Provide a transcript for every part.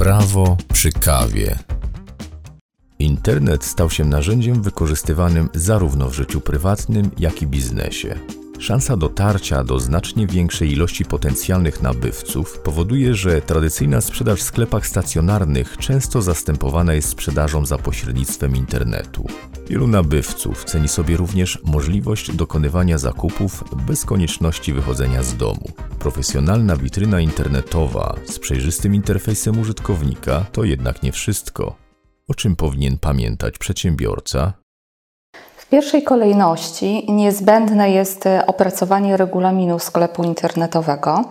Prawo przy kawie. Internet stał się narzędziem wykorzystywanym zarówno w życiu prywatnym, jak i biznesie. Szansa dotarcia do znacznie większej ilości potencjalnych nabywców powoduje, że tradycyjna sprzedaż w sklepach stacjonarnych często zastępowana jest sprzedażą za pośrednictwem internetu. Wielu nabywców ceni sobie również możliwość dokonywania zakupów bez konieczności wychodzenia z domu. Profesjonalna witryna internetowa z przejrzystym interfejsem użytkownika to jednak nie wszystko. O czym powinien pamiętać przedsiębiorca? W pierwszej kolejności niezbędne jest e, opracowanie regulaminu sklepu internetowego.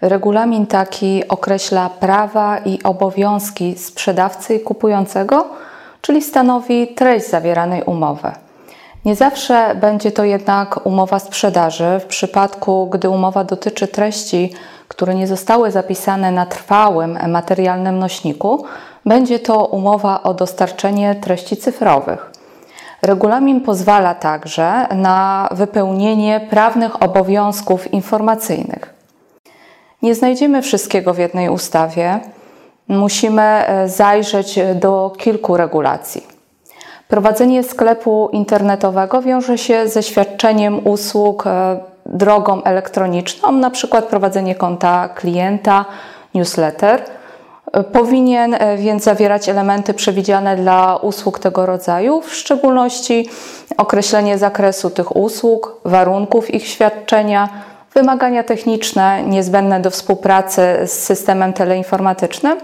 Regulamin taki określa prawa i obowiązki sprzedawcy i kupującego, czyli stanowi treść zawieranej umowy. Nie zawsze będzie to jednak umowa sprzedaży. W przypadku, gdy umowa dotyczy treści, które nie zostały zapisane na trwałym materialnym nośniku, będzie to umowa o dostarczenie treści cyfrowych. Regulamin pozwala także na wypełnienie prawnych obowiązków informacyjnych. Nie znajdziemy wszystkiego w jednej ustawie. Musimy e, zajrzeć do kilku regulacji. Prowadzenie sklepu internetowego wiąże się ze świadczeniem usług e, drogą elektroniczną, na przykład prowadzenie konta klienta, newsletter – Powinien e, więc zawierać elementy przewidziane dla usług tego rodzaju, w szczególności określenie zakresu tych usług, warunków ich świadczenia, wymagania techniczne niezbędne do współpracy z systemem teleinformatycznym,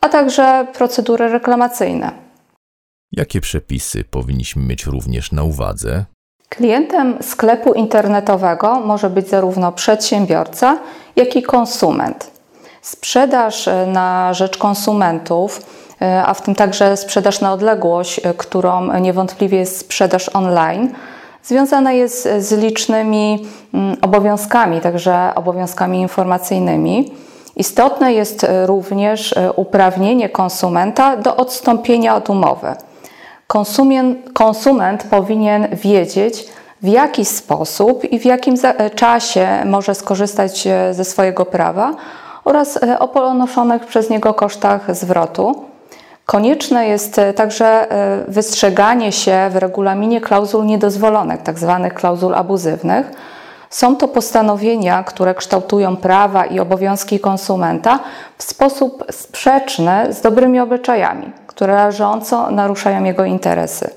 a także procedury reklamacyjne. Jakie przepisy powinniśmy mieć również na uwadze? Klientem sklepu internetowego może być zarówno przedsiębiorca, jak i konsument. Sprzedaż e, na rzecz konsumentów, e, a w tym także sprzedaż na odległość, e, którą niewątpliwie jest sprzedaż online, związana jest z licznymi mm, obowiązkami, także obowiązkami informacyjnymi. Istotne jest również uprawnienie konsumenta do odstąpienia od umowy. Konsument, konsument powinien wiedzieć, w jaki sposób i w jakim czasie może skorzystać ze swojego prawa oraz e, o ponoszonych przez niego kosztach zwrotu. Konieczne jest e, także e, wystrzeganie się w regulaminie klauzul niedozwolonych, tzw. Tak klauzul abuzywnych. Są to postanowienia, które kształtują prawa i obowiązki konsumenta w sposób sprzeczny z dobrymi obyczajami, które rażąco naruszają jego interesy.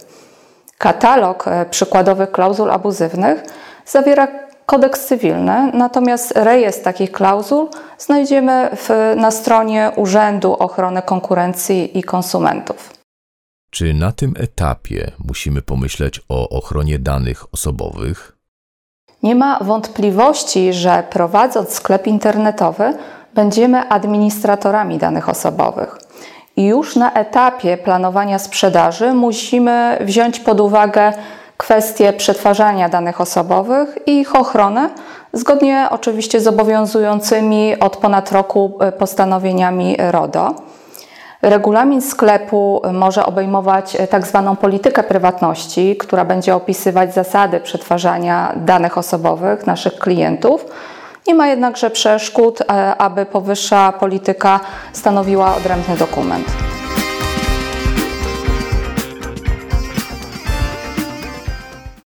Katalog przykładowych klauzul abuzywnych zawiera kodeks cywilny, natomiast rejestr takich klauzul znajdziemy w, na stronie Urzędu Ochrony Konkurencji i Konsumentów. Czy na tym etapie musimy pomyśleć o ochronie danych osobowych? Nie ma wątpliwości, że prowadząc sklep internetowy, będziemy administratorami danych osobowych. I już na etapie planowania sprzedaży musimy wziąć pod uwagę kwestie przetwarzania danych osobowych i ich ochronę, zgodnie oczywiście z obowiązującymi od ponad roku e, postanowieniami RODO. Regulamin sklepu może obejmować e, tak zwaną politykę prywatności, która będzie opisywać zasady przetwarzania danych osobowych naszych klientów. Nie ma jednakże przeszkód, e, aby powyższa polityka stanowiła odrębny dokument.